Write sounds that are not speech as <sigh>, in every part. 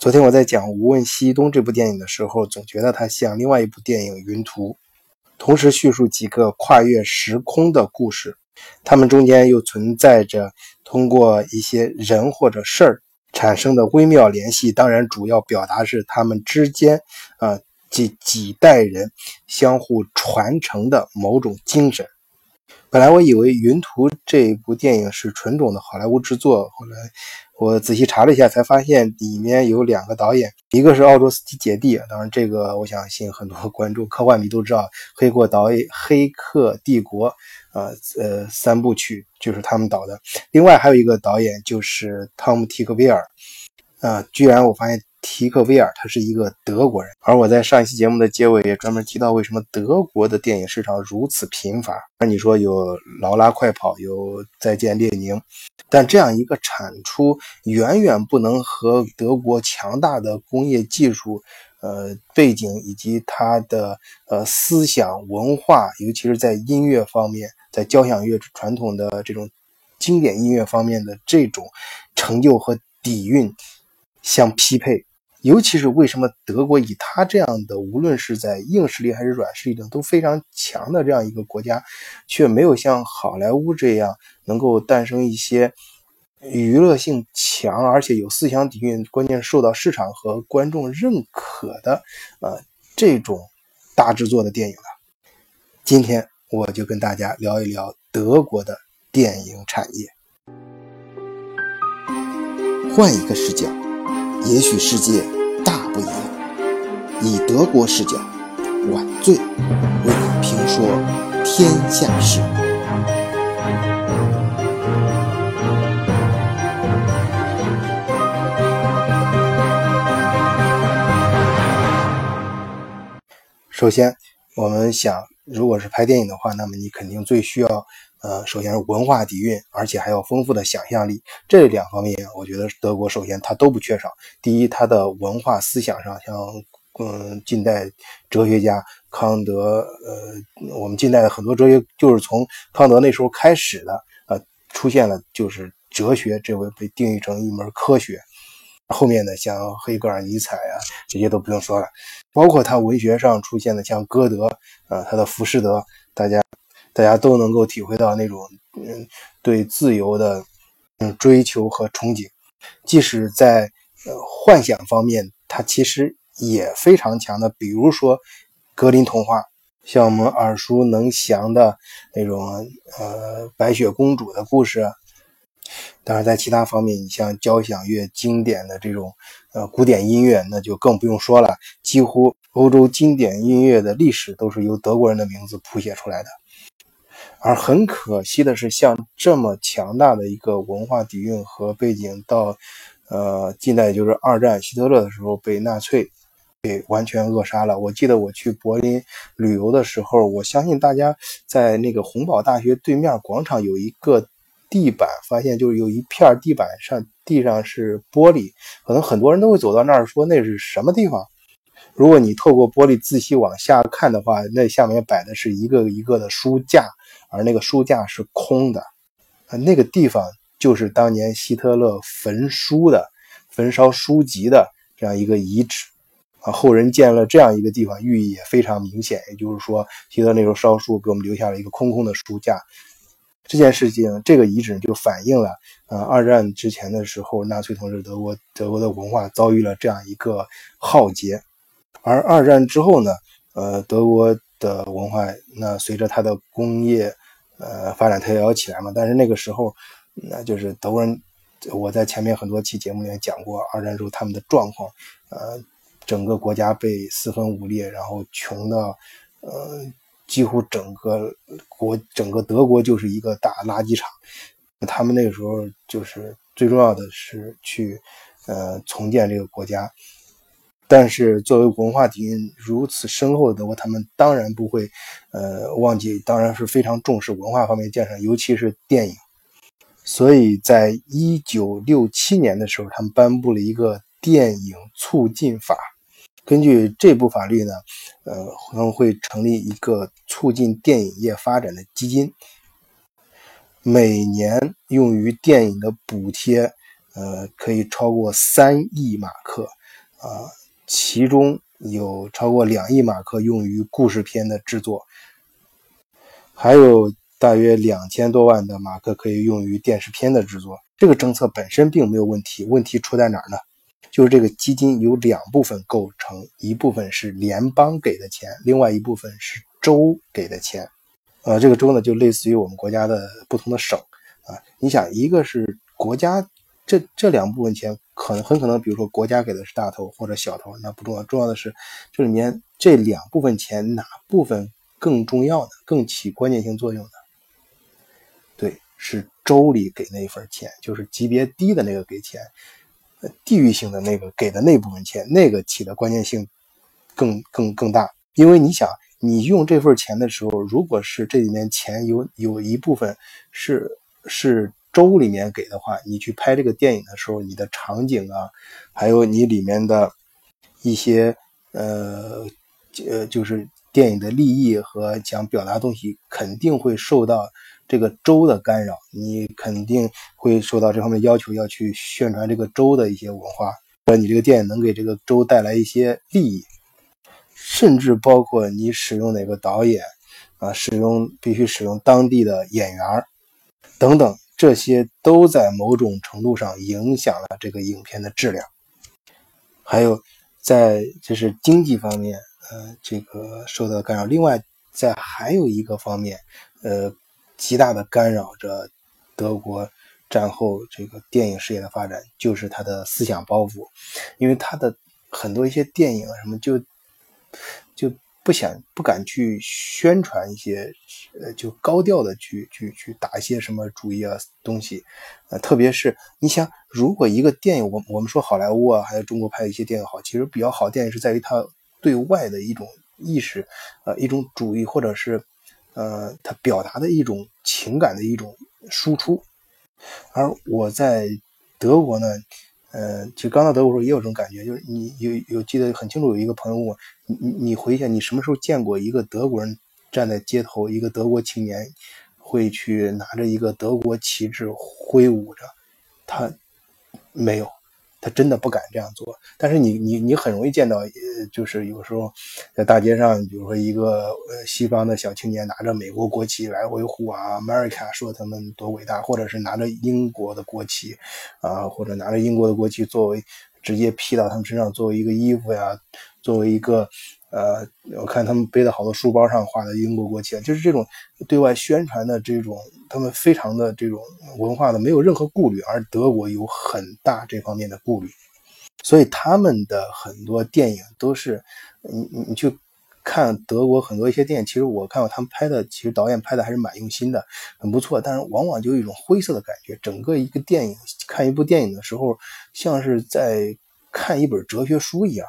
昨天我在讲《无问西东》这部电影的时候，总觉得它像另外一部电影《云图》，同时叙述几个跨越时空的故事，它们中间又存在着通过一些人或者事儿产生的微妙联系。当然，主要表达是他们之间啊几几代人相互传承的某种精神。本来我以为《云图》这部电影是纯种的好莱坞制作，后来我仔细查了一下，才发现里面有两个导演，一个是奥卓斯基姐弟，当然这个我相信很多 <laughs> 观众科幻迷都知道，《黑客导演黑客帝国》啊呃三部曲就是他们导的。另外还有一个导演就是汤姆提克威尔，啊，居然我发现。提克威尔，他是一个德国人，而我在上一期节目的结尾也专门提到，为什么德国的电影市场如此贫乏？那你说有《劳拉快跑》，有《再见列宁》，但这样一个产出远远不能和德国强大的工业技术、呃背景以及他的呃思想文化，尤其是在音乐方面，在交响乐传统的这种经典音乐方面的这种成就和底蕴相匹配。尤其是为什么德国以他这样的，无论是在硬实力还是软实力等都非常强的这样一个国家，却没有像好莱坞这样能够诞生一些娱乐性强而且有思想底蕴，关键受到市场和观众认可的呃这种大制作的电影呢？今天我就跟大家聊一聊德国的电影产业，换一个视角。也许世界大不一样。以德国视角，晚醉为你评说天下事。首先，我们想，如果是拍电影的话，那么你肯定最需要。呃，首先是文化底蕴，而且还有丰富的想象力，这两方面，我觉得德国首先它都不缺少。第一，它的文化思想上，像嗯，近代哲学家康德，呃，我们近代的很多哲学就是从康德那时候开始的，呃，出现了就是哲学，这回被定义成一门科学。后面的像黑格尔、尼采啊，这些都不用说了，包括他文学上出现的像歌德，呃，他的《浮士德》，大家。大家都能够体会到那种嗯对自由的嗯追求和憧憬，即使在呃幻想方面，它其实也非常强的。比如说格林童话，像我们耳熟能详的那种呃白雪公主的故事。当然，在其他方面，你像交响乐经典的这种呃古典音乐，那就更不用说了。几乎欧洲经典音乐的历史都是由德国人的名字谱写出来的。而很可惜的是，像这么强大的一个文化底蕴和背景，到呃近代就是二战希特勒的时候，被纳粹给完全扼杀了。我记得我去柏林旅游的时候，我相信大家在那个洪堡大学对面广场有一个地板，发现就是有一片地板上地上是玻璃，可能很多人都会走到那儿说那是什么地方。如果你透过玻璃仔细往下看的话，那下面摆的是一个一个的书架。而那个书架是空的，啊，那个地方就是当年希特勒焚书的、焚烧书籍的这样一个遗址，啊，后人建了这样一个地方，寓意也非常明显。也就是说，希特勒那时候烧书，给我们留下了一个空空的书架。这件事情，这个遗址就反映了，呃，二战之前的时候，纳粹统治德国，德国的文化遭遇了这样一个浩劫。而二战之后呢，呃，德国的文化，那随着它的工业。呃，发展它也要起来嘛，但是那个时候，那就是德国人，我在前面很多期节目里面讲过，二战之后他们的状况，呃，整个国家被四分五裂，然后穷到，呃，几乎整个国整个德国就是一个大垃圾场，他们那个时候就是最重要的是去，呃，重建这个国家。但是，作为文化底蕴如此深厚的德国，他们当然不会，呃，忘记，当然是非常重视文化方面建设，尤其是电影。所以在一九六七年的时候，他们颁布了一个电影促进法。根据这部法律呢，呃，他们会成立一个促进电影业发展的基金，每年用于电影的补贴，呃，可以超过三亿马克啊，其中有超过两亿马克用于故事片的制作，还有大约两千多万的马克可以用于电视片的制作。这个政策本身并没有问题，问题出在哪儿呢？就是这个基金由两部分构成，一部分是联邦给的钱，另外一部分是州给的钱。呃，这个州呢，就类似于我们国家的不同的省啊。你想，一个是国家，这这两部分钱，可能很可能，比如说国家给的是大头或者小头，那不重要，重要的是这里面这两部分钱哪部分更重要呢？更起关键性作用呢？对，是。州里给那一份钱，就是级别低的那个给钱，地域性的那个给的那部分钱，那个起的关键性更更更大。因为你想，你用这份钱的时候，如果是这里面钱有有一部分是是州里面给的话，你去拍这个电影的时候，你的场景啊，还有你里面的一些呃呃，就是电影的立意和想表达东西，肯定会受到。这个州的干扰，你肯定会受到这方面要求，要去宣传这个州的一些文化，或者你这个电影能给这个州带来一些利益，甚至包括你使用哪个导演啊，使用必须使用当地的演员等等，这些都在某种程度上影响了这个影片的质量。还有，在就是经济方面，呃，这个受到干扰。另外，在还有一个方面，呃。极大的干扰着德国战后这个电影事业的发展，就是他的思想包袱，因为他的很多一些电影什么就就不想不敢去宣传一些呃就高调的去去去打一些什么主意啊东西，呃特别是你想，如果一个电影，我我们说好莱坞啊，还有中国拍的一些电影好，其实比较好电影是在于它对外的一种意识，呃一种主义或者是。呃，它表达的一种情感的一种输出，而我在德国呢，呃，其实刚到德国时候也有这种感觉，就是你有有记得很清楚，有一个朋友问我，你你回想你什么时候见过一个德国人站在街头，一个德国青年会去拿着一个德国旗帜挥舞着，他没有。他真的不敢这样做，但是你你你很容易见到，就是有时候在大街上，比如说一个西方的小青年拿着美国国旗来维护啊，America 说他们多伟大，或者是拿着英国的国旗，啊，或者拿着英国的国旗作为直接披到他们身上作为一个衣服呀，作为一个。呃，我看他们背的好多书包上画的英国国旗，就是这种对外宣传的这种，他们非常的这种文化的没有任何顾虑，而德国有很大这方面的顾虑，所以他们的很多电影都是，你你你去看德国很多一些电影，其实我看过他们拍的，其实导演拍的还是蛮用心的，很不错，但是往往就有一种灰色的感觉，整个一个电影看一部电影的时候，像是在看一本哲学书一样。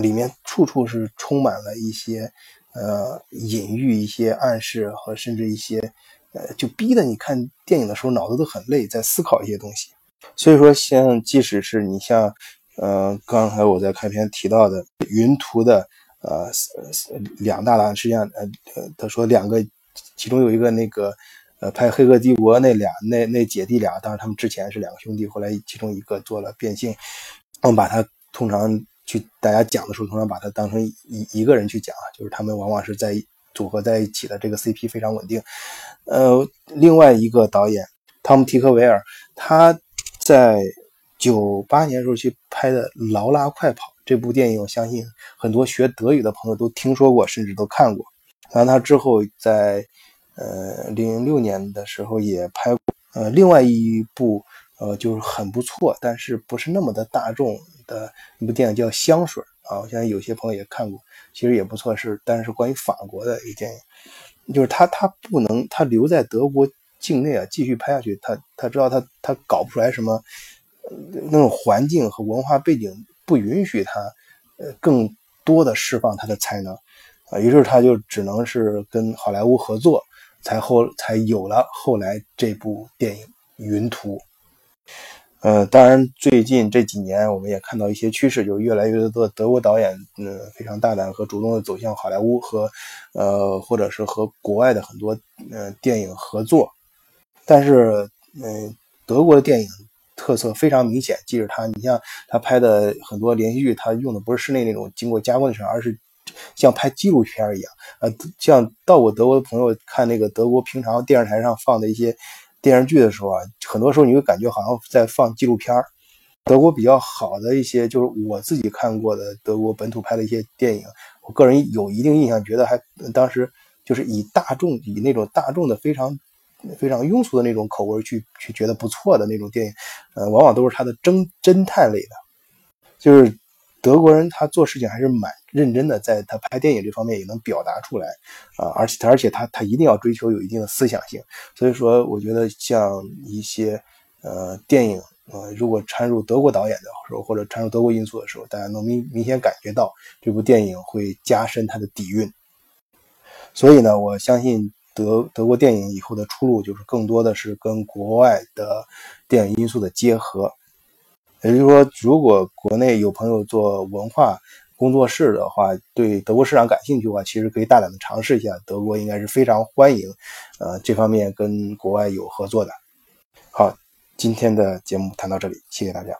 里面处处是充满了一些，呃，隐喻、一些暗示和甚至一些，呃，就逼得你看电影的时候脑子都很累，在思考一些东西。所以说，像即使是你像，呃，刚才我在开篇提到的云图的，呃，两大档，实际上，呃，他说两个，其中有一个那个，呃，拍《黑客帝国》那俩，那那姐弟俩，当然他们之前是两个兄弟，后来其中一个做了变性，我们把它通常。去大家讲的时候，通常把它当成一一个人去讲啊，就是他们往往是在组合在一起的，这个 CP 非常稳定。呃，另外一个导演汤姆·提克维尔，他在九八年时候去拍的《劳拉快跑》这部电影，我相信很多学德语的朋友都听说过，甚至都看过。然后他之后在呃零六年的时候也拍过呃另外一部呃就是很不错，但是不是那么的大众。的一部电影叫《香水》啊，我相信有些朋友也看过，其实也不错，是但是是关于法国的一电影，就是他他不能他留在德国境内啊继续拍下去，他他知道他他搞不出来什么那种环境和文化背景不允许他呃更多的释放他的才能啊，于是他就只能是跟好莱坞合作，才后才有了后来这部电影《云图》。呃，当然，最近这几年我们也看到一些趋势，就越来越多的德国导演，嗯，非常大胆和主动的走向好莱坞和，呃，或者是和国外的很多呃电影合作。但是，嗯，德国的电影，特色非常明显。即使他，你像他拍的很多连续剧，他用的不是室内那种经过加工的摄而是像拍纪录片一样。呃，像到我德国的朋友看那个德国平常电视台上放的一些电视剧的时候啊，很多时候你会感觉好像在放纪录片德国比较好的一些，就是我自己看过的德国本土拍的一些电影，我个人有一定印象，觉得还当时就是以大众以那种大众的非常非常庸俗的那种口味去去觉得不错的那种电影，呃，往往都是他的侦侦探类的。就是德国人他做事情还是蛮认真的，在他拍电影这方面也能表达出来啊，而且他而且他他一定要追求有一定的思想性，所以说我觉得像一些呃电影。呃，如果掺入德国导演的时候，或者掺入德国因素的时候，大家能明明显感觉到这部电影会加深它的底蕴。所以呢，我相信德德国电影以后的出路就是更多的是跟国外的电影因素的结合。也就是说，如果国内有朋友做文化工作室的话，对德国市场感兴趣的话，其实可以大胆的尝试一下，德国应该是非常欢迎，呃，这方面跟国外有合作的。好。今天的节目谈到这里，谢谢大家。